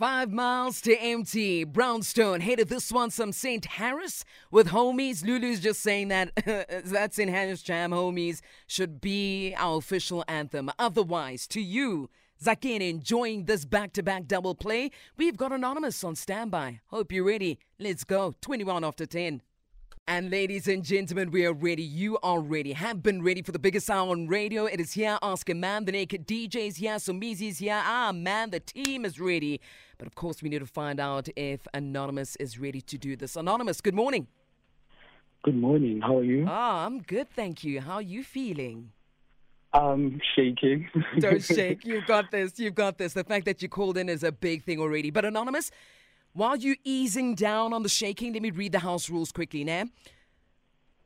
Five miles to empty. Brownstone hated this one. Some St. Harris with homies. Lulu's just saying that that St. Harris Jam homies should be our official anthem. Otherwise, to you, Zakin, enjoying this back to back double play, we've got Anonymous on standby. Hope you're ready. Let's go. 21 after 10. And ladies and gentlemen, we are ready. You are ready. Have been ready for the biggest hour on radio. It is here. Ask a man. The naked DJ's here. Somizi's here. Ah, man, the team is ready. But of course, we need to find out if Anonymous is ready to do this. Anonymous, good morning. Good morning. How are you? Ah, I'm good, thank you. How are you feeling? Um, shaking. Don't shake. You've got this. You've got this. The fact that you called in is a big thing already. But Anonymous, while you easing down on the shaking, let me read the house rules quickly now.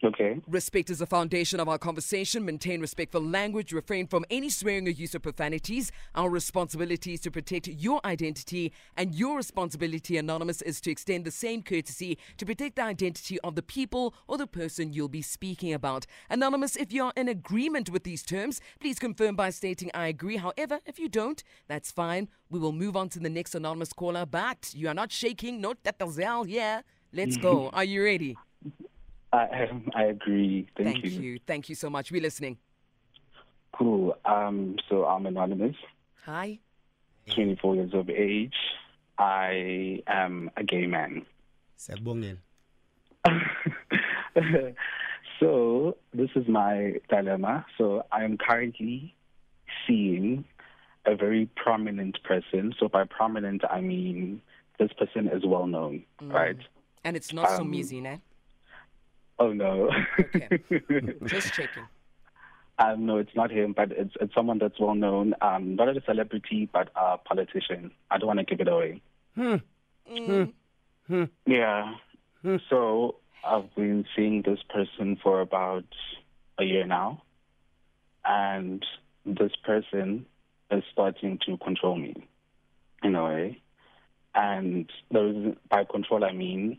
Okay. Respect is the foundation of our conversation. Maintain respectful language. Refrain from any swearing or use of profanities. Our responsibility is to protect your identity, and your responsibility, Anonymous, is to extend the same courtesy to protect the identity of the people or the person you'll be speaking about. Anonymous, if you're in agreement with these terms, please confirm by stating I agree. However, if you don't, that's fine. We will move on to the next anonymous caller. But you are not shaking. Note that the Zell. Yeah. Let's go. Are you ready? I um, I agree. Thank, Thank you. Thank you so much. We're listening. Cool. Um, so I'm anonymous, Hi. 24 years of age. I am a gay man. Siyabongela. so this is my dilemma. So I am currently seeing a very prominent person. So by prominent, I mean this person is well known, right? And it's not so Um, easy, ne? Oh no. Okay. Just checking. Um, no, it's not him, but it's it's someone that's well known. Um, not a celebrity, but a politician. I don't want to give it away. Hmm. Mm. Hmm. Hmm. Yeah. So I've been seeing this person for about a year now, and this person is starting to control me in a way. And there is, by control, I mean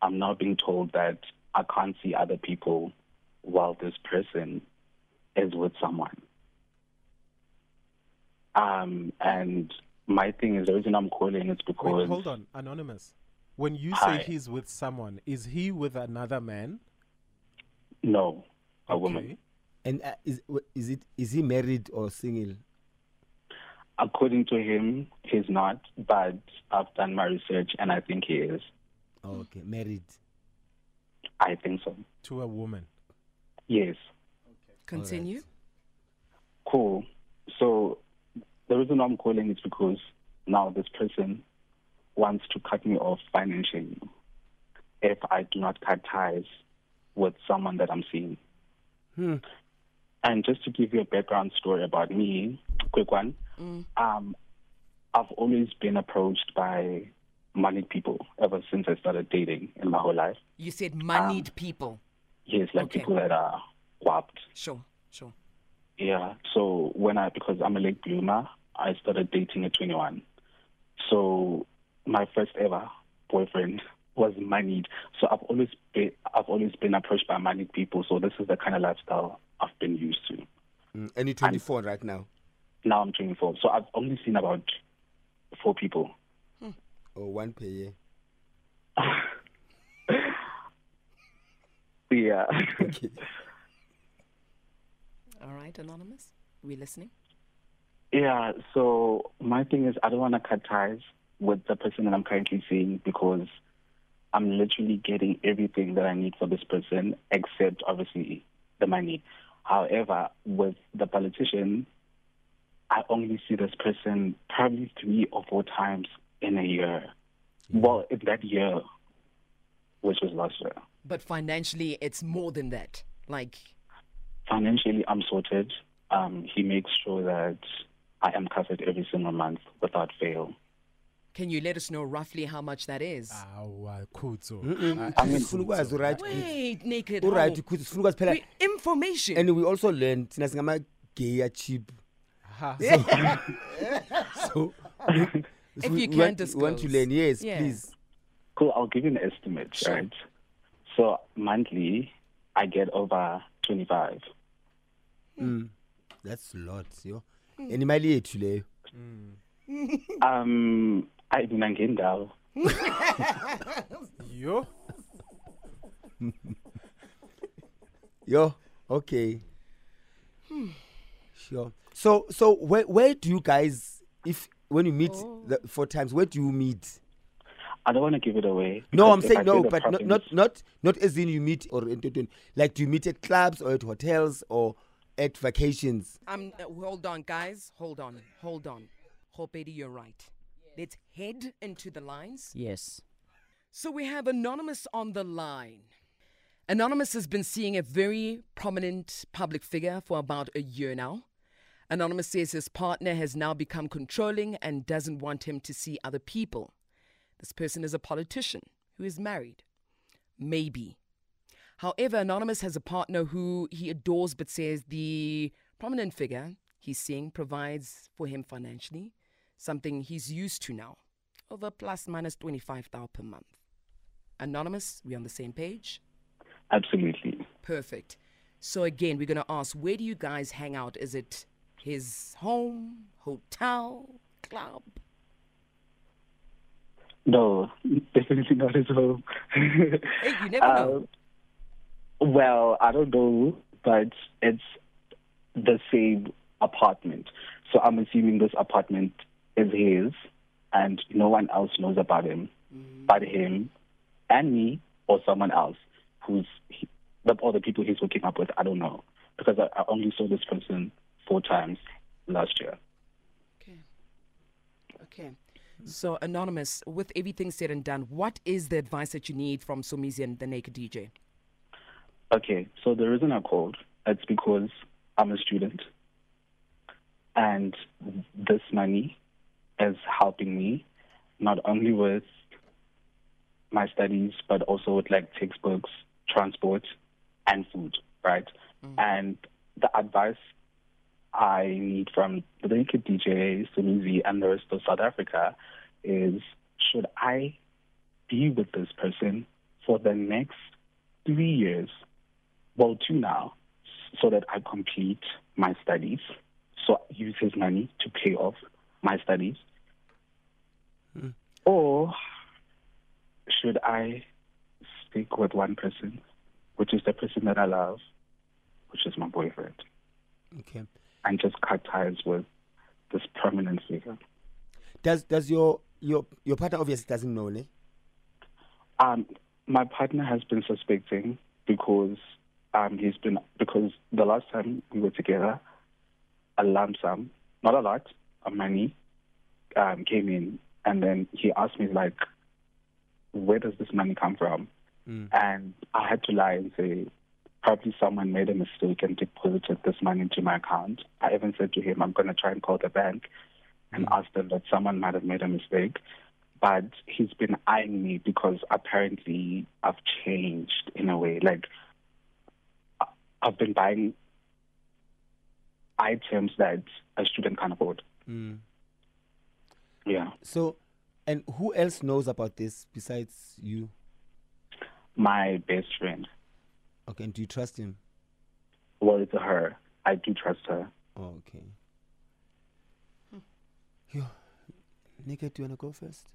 I'm now being told that I can't see other people while this person is with someone. Um, and my thing is the reason I'm calling is because Wait, hold on, anonymous. When you Hi. say he's with someone, is he with another man? no, a Okay. woman. And uh, is is it is he married or single? According to him, he's not, but I've done my research and I think he is. Oh, okay, married. I think so. To a woman. Yes. Continue. Cool. So the reason I'm calling is because now this person wants to cut me off financially if I do not cut ties with someone that I'm seeing. Hmm. And just to give you a background story about me, quick one. Um, I've always been approached by moneyed people ever since I started dating in my whole life. You said moneyed people. Yes, like Okay. people that are warped. Sure, sure. Yeah. So when I because I'm a late bloomer, I started dating at 21. So my first ever boyfriend was moneyed. So I've always been I've always been approached by moneyed people. So this is the kind of lifestyle I've been used to. Mm, and you're 24 right now. Now I'm 24. So I've only seen about four people. Or one per year. Yeah. Okay. All right, Anonymous. We listening? Yeah, so my thing is I don't want to cut ties with the person that I'm currently seeing because I'm literally getting everything that I need for this person except obviously the money. However, with the politician, I only see this person probably three or four times in a year. Well, in that year, which was last year. But financially, it's more than that. Like, Financially, I'm sorted. Um, he makes sure that I am covered every single month without fail. can you let us know roughly how much that is? Awa, Kutso. I mean, sifuna ukwazi right Wait, naked. uright how? ukuthi sifuna ukwazi phela information. and we also learned thina singama gay are cheap Ha. so If you can want, we want to disclose. learn yes Yeah. please Cool. I'll give you an estimate, Sure. right? So monthly, I get over 25. mm. that's a lot yo and imali yethu leyo Um, hayi mina ngendawo Yo. Yo, okay. Sure. So so where where do you guys if when you meet the four times, where do you meet? I don't want to give it away. No, I'm because if I saying no, but not not not not as in you meet or entertain. Like do you meet at clubs or at hotels or at vacations? Um, uh, hold on, guys. Hold on. Hold on. Hopedi, you're right. Let's head into the lines. Yes. So we have Anonymous on the line. Anonymous has been seeing a very prominent public figure for about a year now. Anonymous says his partner has now become controlling and doesn't want him to see other people. This person is a politician who is married. Maybe. However, Anonymous has a partner who he adores but says the prominent figure he's seeing provides for him financially, something he's used to now, over plus minus 25,000 per month. Anonymous, we on the same page? Absolutely. Perfect. So again, we're going to ask where do you guys hang out? Is it his home, hotel, club? No, definitely not his home. Hey, you never know. Um, well, I don't know, but it's the same apartment. So I'm assuming this apartment is his, and no one else knows about him but him and me or someone else who's he, the, or the people he's hooking up with. I don't know because I, I only saw this person four times last year. Okay. Okay. So, Anonymous, with everything said and done, what is the advice that you need from Somizian, the naked DJ? Okay, so the reason I called it's because I'm a student, and this money is helping me not only with my studies but also with like textbooks, transport, and food, right? Mm. And the advice I need from the naked DJ, Somizi, and the rest of South Africa is should I be with this person for the next three years, well, two now, so that I complete my studies. So I use his money to pay off my studies. Hmm. Or should I stick with one person, which is the person that I love, which is my boyfriend, Okay. And just cut ties with this prominent figure? Does does your your your partner obviously doesn't know, ne? Um, my partner has been suspecting because um, he's been because the last time we were together, a lump sum, not a lot of money, um, came in, and then he asked me like, "Where does this money come from?" And I had to lie and say, "Probably someone made a mistake and deposited this money into my account." I even said to him, "I'm going to try and call the bank and ask them that someone might have made a mistake." but he's been eyeing me because apparently I've changed in a way. Like I've been buying items that a student can't afford. Mm. Yeah, So, and who else knows about this besides you? my best friend. Okay, and do you trust him? Well, it's her. I do trust her. Oh, okay. Yo, Nika, do you wanna go first?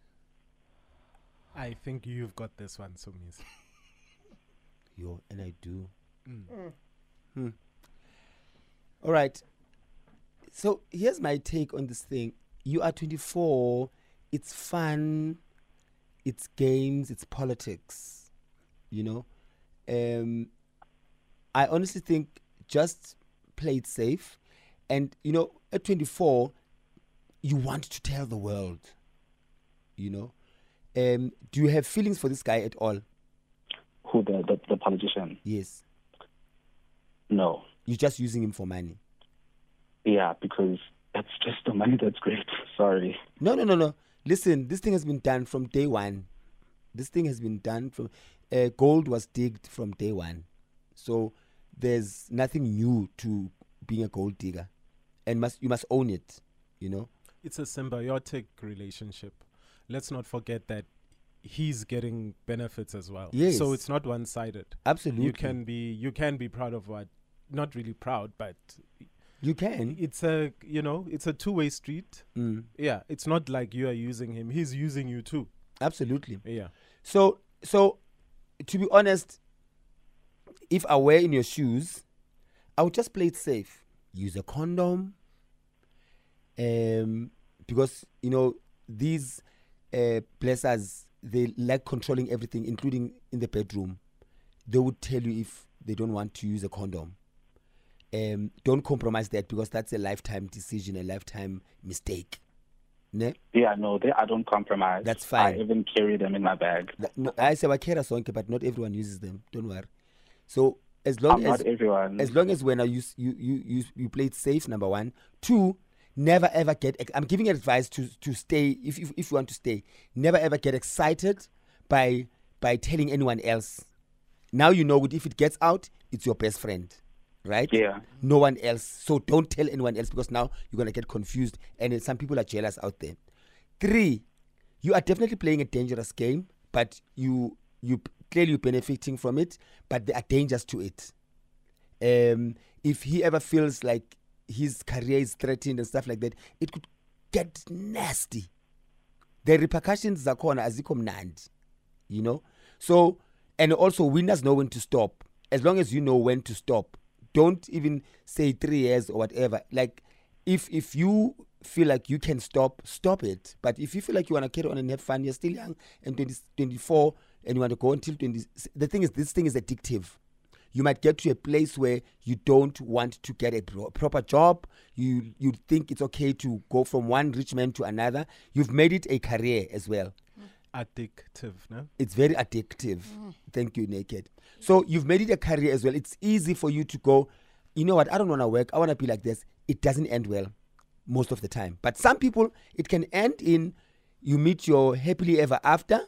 I think you've got this one, Sumis. Yo, and I do. Mm. Hmm. All right. So here's my take on this thing. You are 24. It's fun. It's games. It's politics. You know. Um. I honestly think just play it safe, and you know, at 24, you want to tell the world. You know. Um. Do you have feelings for this guy at all? Who the the, the politician? Yes. No. You're just using him for money. Yeah, because that's just the money that's great. Sorry. No, no, no, no. Listen, this thing has been done from day one. This thing has been done from uh, gold was digged from day one. So there's nothing new to being a gold digger, and must you must own it. You know. It's a symbiotic relationship. Let's not forget that he's getting benefits as well. Yes. So it's not one sided. Absolutely. You can be you can be proud of what not really proud, but You can. It's a you know it's a two way street. Mm, Yeah, it's not like you are using him; he's using you too. absolutely. Yeah. So, so to be honest, if I were in your shoes, I would just play it safe. Use a condom. Um, because you know these uh, blessers, they like controlling everything, including in the bedroom. They would tell you if they don't want to use a condom. Um, don't compromise that because that's a lifetime decision, a lifetime mistake. Ne? Yeah, no, they, I don't compromise. That's fine. I even carry them in my bag. No, I say wakera sonke, but not everyone uses them. Don't worry. So as long I'm as not everyone. as long as when you you you you play it safe. Number one, two. Never ever get. I'm giving advice to to stay if if if you want to stay. Never ever get excited by by telling anyone else. Now you know. If it gets out, it's your best friend, right? yeah. no one else. So don't tell anyone else because now you're gonna get confused, and some people are jealous out there. Three, you are definitely playing a dangerous game, but you you clearly benefiting from it, but there are dangers to it. Um, if he ever feels like his career is threatened and stuff like that, it could get nasty. The repercussions are zakhona azikho mnandi you know? So and also winners know when to stop. As long as you know when to stop. Don't even say three years or whatever. Like if if you feel like you can stop stop it. But if you feel like you want to carry on and have fun you're still young and 20, 24 and you want to go until 20 the thing is this thing is addictive you might get to a place where you don't want to get a pro- proper job you you think it's okay to go from one rich man to another you've made it a career as well Addictive, no? it's very addictive. Mm. Thank you, Naked. So you've made it a career as well. It's easy for you to go, you know what, I don't want to work. I want to be like this. It doesn't end well most of the time. But some people, it can end in you meet your happily ever after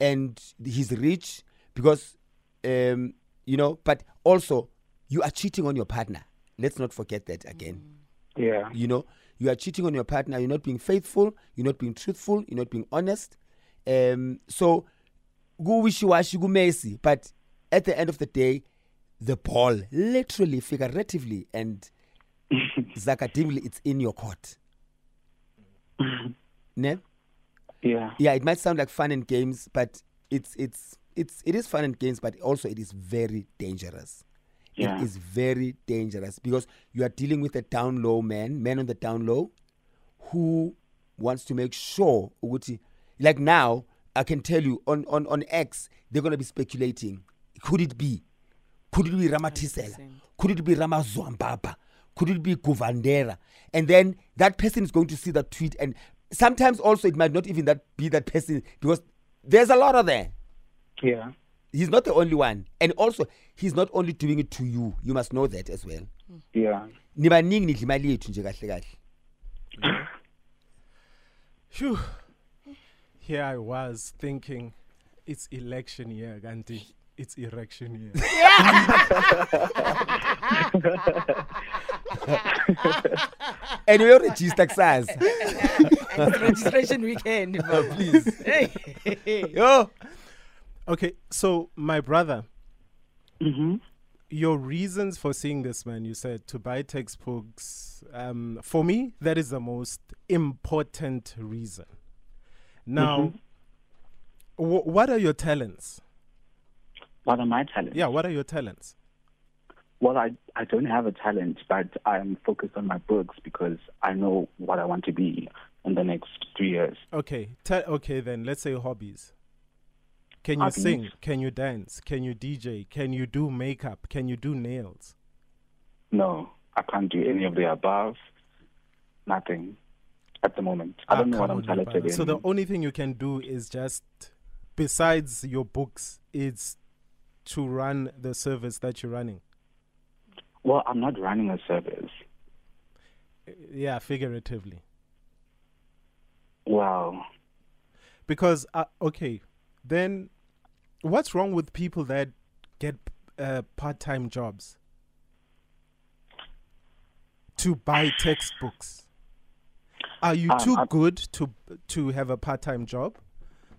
and he's rich because, um, you know, but also you are cheating on your partner. Let's not forget that again. Yeah. you know you are cheating on your partner. You're not being faithful. You're not being truthful. You're not being honest. Um so go wishy-washy go messy but at the end of the day the ball literally figuratively and zakadimly it's in your court. Ne? Yeah. yeah it might sound like fun and games but it's it's it's it is fun and games but also it is very dangerous Yeah. it is very dangerous because you are dealing with a down low man man on the down low who wants to make sure ukuthi like now i can tell you on on on x they're going to be speculating could it be could it be ramatisela 100%. could it be ramazwambaba could it be guvandera and then that person is going to see that tweet and sometimes also it might not even that be that person because there's a lot of there Yeah. he's not the only one and also he's not only doing it to you you must know that as well Yeah. nibaningi nidla imali yethu nje kahle kahle Phew. Here I was thinking, it's election year, Gandhi. It's erection year. and we register kusasa It's registration weekend. bro. please Hey. yo okay, so my brother, Mm-hmm. your reasons for seeing this man, you said to buy textbooks. Um, for me, that is the most important reason. Now, wh- what are your talents? What are my talents? Yeah, what are your talents? Well, I, I don't have a talent, but I'm focused on my books because I know what I want to be in the next three years. Okay, okay then. Let's say hobbies. Can you Hobbies? sing? Can you dance? Can you DJ? Can you do makeup? Can you do nails? No, I can't do any of the above. Nothing at the moment. I Ah, don't know what I'm talented in. So the only thing you can do is just, besides your books, is to run the service that you're running. well, I'm not running a service. Yeah, figuratively. Wow. Because uh, okay, then what's wrong with people that get uh, part-time jobs to buy textbooks? Are you Um, too I- good to to have a part-time job?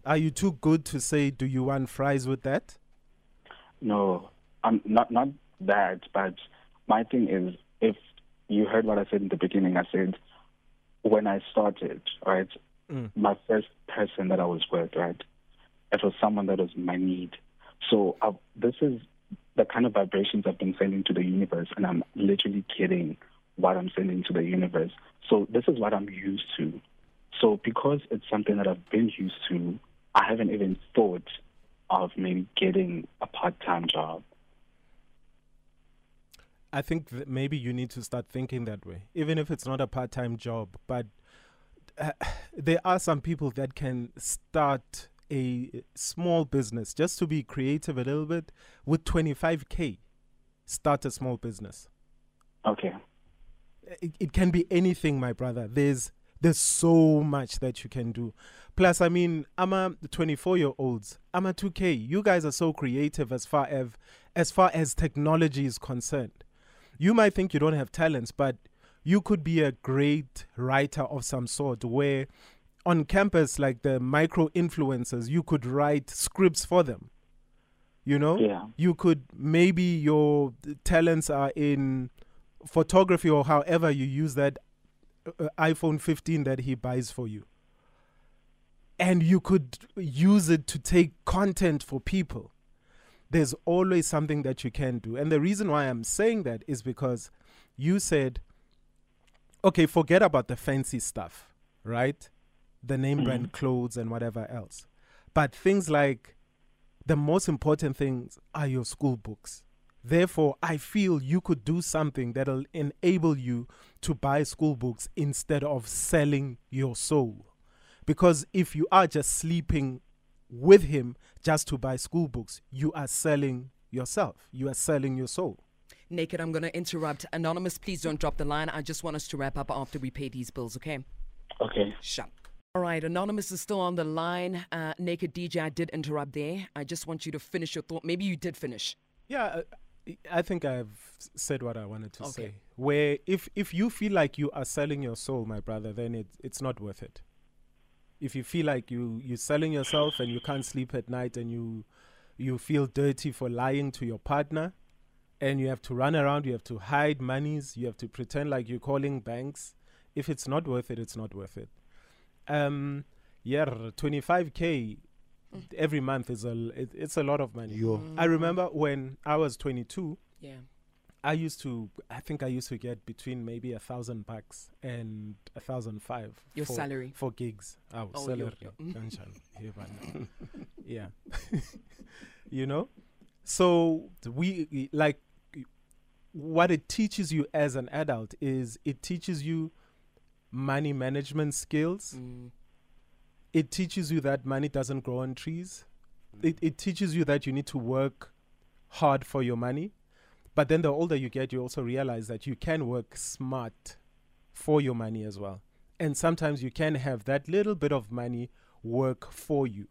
Are you too good to say, "Do you want fries with that"? No, I'm not not that. But my thing is, if you heard what I said in the beginning. I said when I started, right, Mm. my first person that I was with, right, it was someone that was my need. So uh, this is the kind of vibrations I've been sending to the universe, and I'm literally getting what I'm sending to the universe. So this is what I'm used to. So because it's something that I've been used to, I haven't even thought of maybe getting a part-time job. I think that maybe you need to start thinking that way, even if it's not a part time job. But uh, there are some people that can start a small business just to be creative a little bit with 25k. Start a small business. Okay. It, it can be anything, my brother. There's there's so much that you can do. Plus, I mean, I'm a 24 year olds. I'm a 2K. You guys are so creative as far as as far as technology is concerned. You might think you don't have talents, but you could be a great writer of some sort where on campus like the micro influencers you could write scripts for them you know Yeah. you could maybe your talents are in photography or however you use that uh, iPhone 15 that he buys for you. And you could use it to take content for people. There's always something that you can do. And the reason why I'm saying that is because you said okay forget about the fancy stuff right? The name brand clothes and whatever else. But things like the most important things are your school books. Therefore, I feel you could do something that'll enable you to buy school books instead of selling your soul. Because if you are just sleeping with him just to buy school books, you are selling yourself. You are selling your soul. Naked, I'm going to interrupt. Anonymous, please don't drop the line. I just want us to wrap up after we pay these bills, okay? Okay. Shut. All right, Anonymous is still on the line. Uh, Naked DJ, I did interrupt there. I just want you to finish your thought. Maybe you did finish. Yeah, uh, I think I've said what I wanted to Okay. say. Where if if you feel like you are selling your soul, my brother, then it, it's not worth it. If you feel like you you're selling yourself and you can't sleep at night and you you feel dirty for lying to your partner and you have to run around, you have to hide monies, you have to pretend like you're calling banks. If it's not worth it, it's not worth it. Um, yeah, 25k every month is a l- it, it's a lot of money. Yo. I remember when I was 22, Yeah. I used to, I think I used to get between maybe a thousand bucks and a thousand five. Your for, salary. for gigs. Oh, Oh, salary. your- your- mm. Kanjani. Here, bana. yeah, you know. So we like what it teaches you as an adult is it teaches you money management skills. Mm. It teaches you that money doesn't grow on trees. It, it teaches you that you need to work hard for your money. But then the older you get, you also realize that you can work smart for your money as well. And sometimes you can have that little bit of money work for you.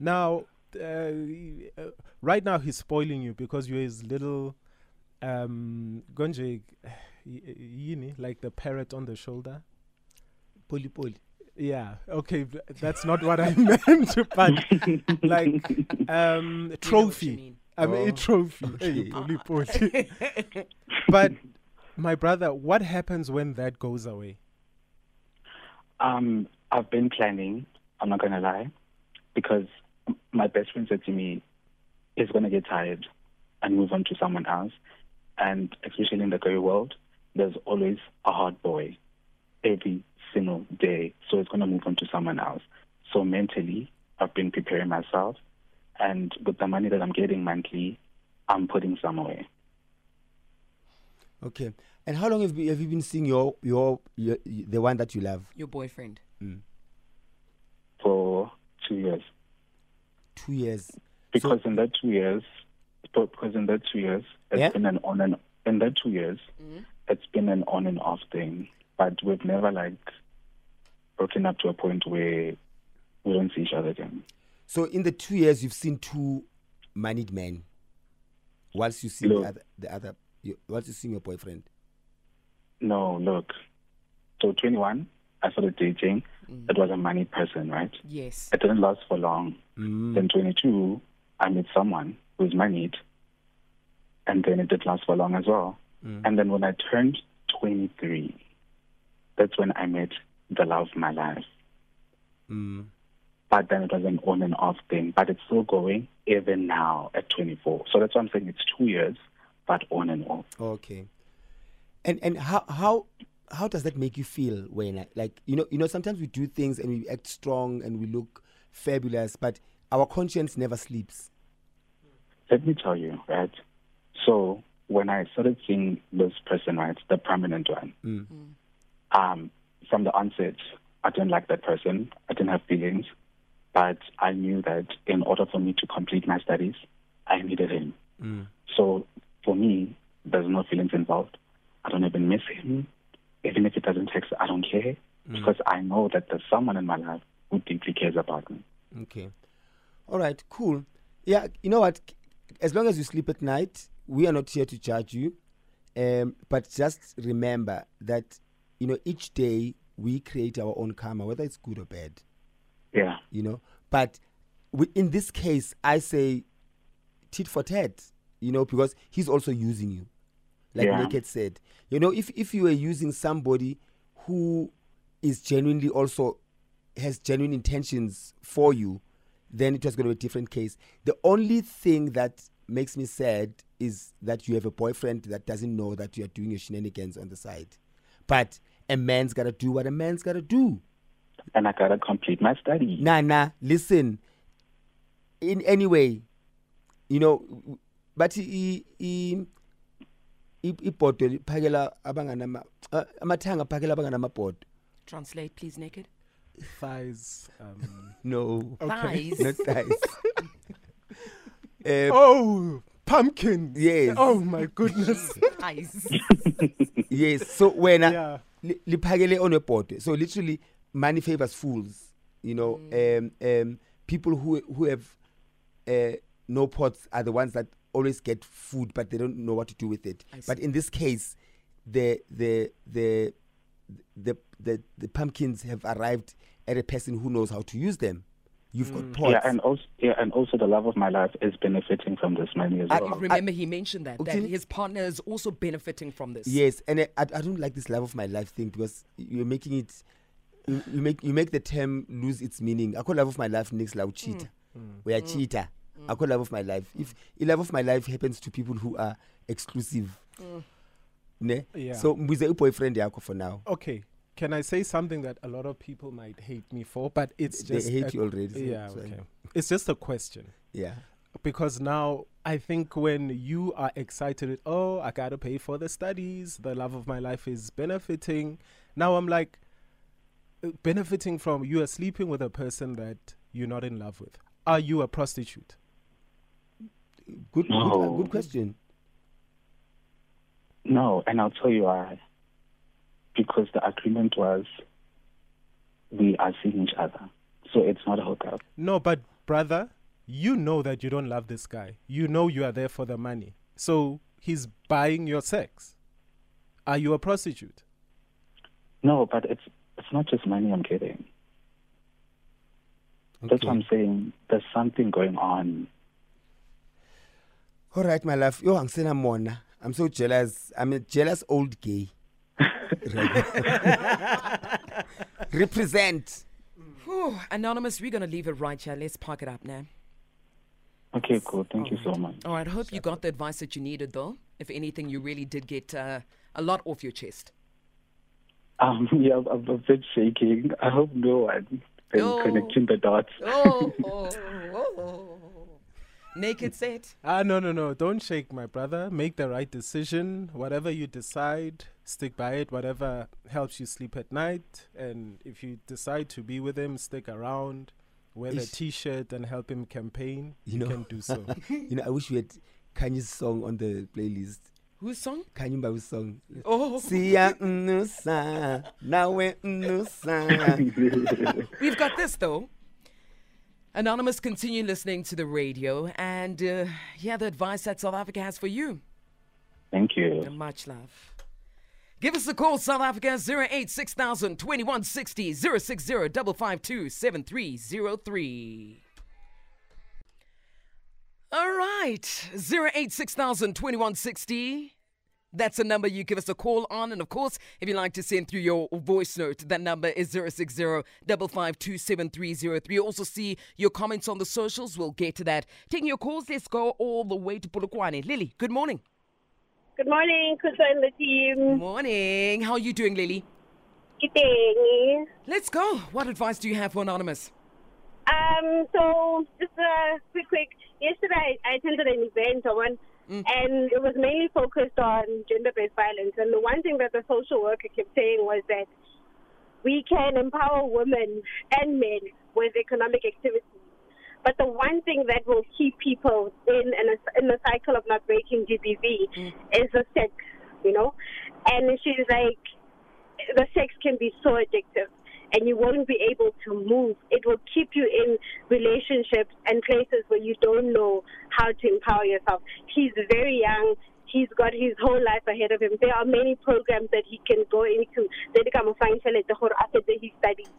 Now, uh, uh, right now he's spoiling you because you're his little um gonje like the parrot on the shoulder Poly poly. Yeah okay that's not what i meant but like um We know what you trophy i mean a Oh, trophy Hey, poly poly. but my brother what happens when that goes away Um, I've been planning. I'm not gonna lie, because my best friend said to me, "He's gonna get tired and move on to someone else." And especially in the gay world, there's always a hard boy every single day, so it's gonna move on to someone else. So mentally, I've been preparing myself, and with the money that I'm getting monthly, I'm putting some away. Okay. And how long have you, have you been seeing your, your your the one that you love? Your boyfriend. Mm. for two years. Two years. Because in that two years, because in that two years, it's Yeah? been an on and in that two years, mm-hmm. it's been an on and off thing. But we've never like broken up to a point where we don't see each other again. So in the two years, you've seen two moneyed men. Whilst you see the other, the other, you, whilst you see your boyfriend. No, look. So 21, I started dating. It was a money person, right? Yes. It didn't last for long. Mm. Then 22, I met someone who's moneyed, and then it did last for long as well. And then when I turned 23, that's when I met the love of my life. Mm. But then it was an on and off thing. But it's still going even now at 24. So that's why I'm saying it's two years, but on and off. Okay. And and how how how does that make you feel when I- like you know you know sometimes we do things and we act strong and we look fabulous, but our conscience never sleeps. Let me tell you, right? So when I started seeing this person, right, the prominent one, Mm. um, from the onset, I didn't like that person. I didn't have feelings, but I knew that in order for me to complete my studies, I needed him. Mm. So for me, there's no feelings involved. I don't even miss him. Even if it doesn't text, I don't care because I know that there's someone in my life who deeply cares about me. Okay. All right, cool. Yeah, you know what? As long as you sleep at night, we are not here to judge you. Um, but just remember that, you know, each day we create our own karma, whether it's good or bad, Yeah. you know. But we, in this case, I say tit for tat, you know, because he's also using you. Like Yeah. Naked said. You know, if, if you were using somebody who is genuinely also has genuine intentions for you, then it was going to be a different case. The only thing that makes me sad is that you have a boyfriend that doesn't know that you are doing your shenanigans on the side. But a man's got to do what a man's got to do. And I gotta complete my studies. Nah, nah, listen. In any way, you know, but i i i- ibhodo liphakela abanganama amathanga aphakela abanganamabhodo. Translate, please, naked. Thighs. Um, No, Thighs. not thighs. uh, oh, pumpkins. Yes. Oh my goodness. Thighs. yes. So when yeah. Li- liphakele on a board. So literally, money favors fools. You know, um, um, people who who have uh, no pots are the ones that always get food, but they don't know what to do with it. But in this case, the the the the the, the pumpkins have arrived at a person who knows how to use them. You've got mm. pots. Yeah, and also yeah, and also the love of my life is benefiting from this money as I- well. Remember, he mentioned that, that his partner is also benefiting from this. Yes, and I, I I don't like this love of my life thing because you're making it. You you make you make the term lose its meaning. I call love of my life next love cheater. We are cheater. I call love of my life. If a love of my life happens to people who are exclusive, mm. ne? Yeah. So mbize a boyfriend yakho for now. Okay. Can I say something that a lot of people might hate me for? But it's They just hate a- you already, Yeah. it's fine. Okay. It's just a question. Yeah. because now I think when you are excited, oh, I gotta pay for the studies, the love of my life is benefiting. Now I'm like, uh, benefiting from you are sleeping with a person that you're not in love with. Are you a prostitute? Good. Good, No. good question. No, and I'll tell you why. Because the agreement was we are seeing each other. So it's not a hookup. No, but brother, you know that you don't love this guy. You know you are there for the money. So he's buying your sex. Are you a prostitute? No, but it's it's not just money I'm getting. That's what I'm saying. There's something going on. All right, my love. Yo, angisena mona. I'm so jealous. I'm a jealous old gay. Represent. Whew, Anonymous, we're going to leave it right here. Let's park it up now. Okay, cool. Thank you so much. All right, hope you got the advice that you needed, though. If anything, you really did get uh, a lot off your chest. Um, yeah, I'm, I'm a bit shaking. I hope no one is Oh. connecting the dots. Oh, oh, oh, oh. Naked set. Ah, no, no, no. Don't shake, my brother. Make the right decision. Whatever you decide, stick by it. Whatever helps you sleep at night. And if you decide to be with him, stick around. Wear the t shirt and help him campaign. You You, know. can do so. You know, I wish we had Kanye's song on the playlist. Whose song? Kanye Mbabu's song. Oh, Siya nusa, nawe nusa. we've got this, though. Anonymous, continue listening to the radio and uh, yeah, the advice that South Africa has for you. Thank you. And much love. Give us a call, South Africa 086 2160 060 552 7303. All right, 086 2160 That's a number you give us a call on. And of course, if you'd like to send through your voice note, that number is 060 552 Also see your comments on the socials. We'll get to that. Taking your calls, let's go all the way to Polokwane. Lily, good morning. Good morning, Kusa and the team. Morning. How are you doing, Lily? Good day. Let's go. What advice do you have for Anonymous? Um, so just a quick, quick. Yesterday, I attended an event on, mm. and it was mainly focused on gender-based violence. And the one thing that the social worker kept saying was that we can empower women and men with economic activity. But the one thing that will keep people in in a, in the cycle of not breaking GBV mm. is the sex, you know. And she's like, the sex can be so addictive and you won't be able to move. It will keep you in relationships and places where you don't know how to empower yourself. He's very young. He's got his whole life ahead of him. There are many programs that he can go into. after he studies.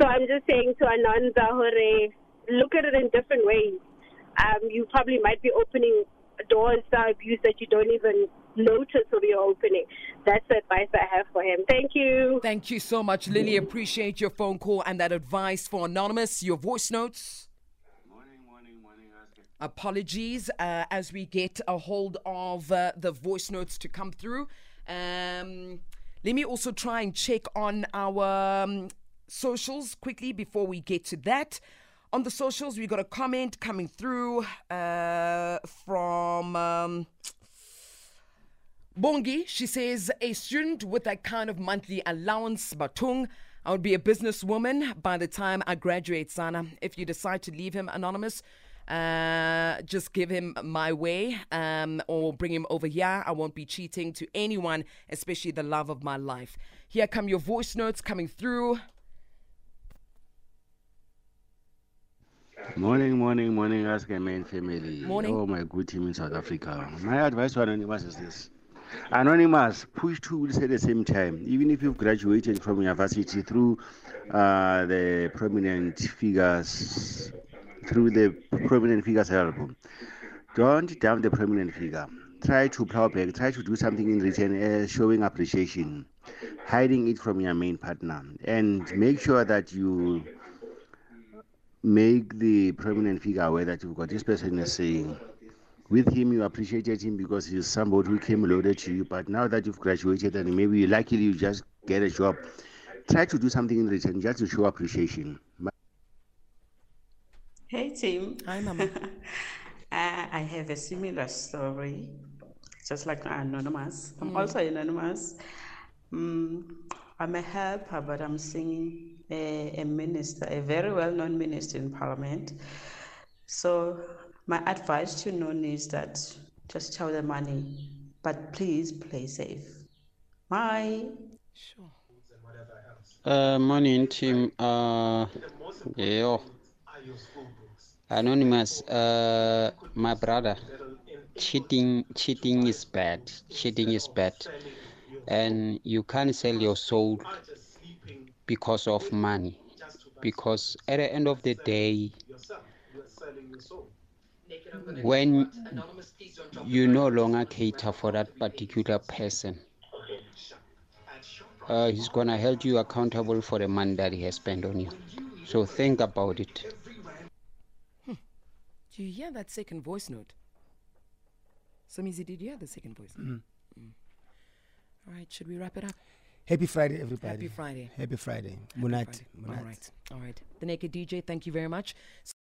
So I'm just saying to Ananda, Hore, look at it in different ways. Um, you probably might be opening doors to abuse that you don't even notice or you're opening. That's the advice I have for him. Thank you. Thank you so much, Lily. Appreciate your phone call and that advice for Anonymous. Your voice notes. Morning, morning, morning. Apologies uh, as we get a hold of uh, the voice notes to come through. Um, let me also try and check on our um, socials quickly before we get to that. On the socials, we got a comment coming through uh, from. Um, Bongi, she says, a student with that kind of monthly allowance, Batung, I would be a businesswoman by the time I graduate, Sana. If you decide to leave him anonymous, uh, just give him my way um, or bring him over here. I won't be cheating to anyone, especially the love of my life. Here come your voice notes coming through. Morning, morning, morning, Ask a main family. Morning. Oh, my good team in South Africa. My advice to Anonymous is this Anonymous, push two at the same time. Even if you've graduated from university through uh, the prominent figures, through the prominent figures album, don't down the prominent figure. Try to plow back, try to do something in return, uh, showing appreciation, hiding it from your main partner, and make sure that you make the prominent figure aware that you've got this person is saying with him you appreciated him because he's somebody who came loaded to you. But now that you've graduated and maybe luckily you just get a job try to do something in return just to show appreciation. Hey tim hi mama. Uh, i have a similar story just like anonymous. I'm mm. also anonymous. Um, i'm a helper but i'm singing a, a minister a very well-known minister in parliament. So my advice to non is that just tell the money, but please play safe. Bye. Sure. Uh, morning team. Uh, yeah. Anonymous. Uh, my brother. Cheating, cheating is bad. Cheating is bad, and you can't sell your soul because of money. Because at the end of the day, when you no longer cater for that particular person, uh, he's going to hold you accountable for the money that he has spent on you. So think about it. Hmm. Do you hear that second voice note? Somizi, did you hear the second voice note? Mm-hmm. Mm. All right, should we wrap it up? Happy Friday, everybody. Happy Friday. Happy Friday. Munat. All right. All right. The Naked DJ, thank you very much.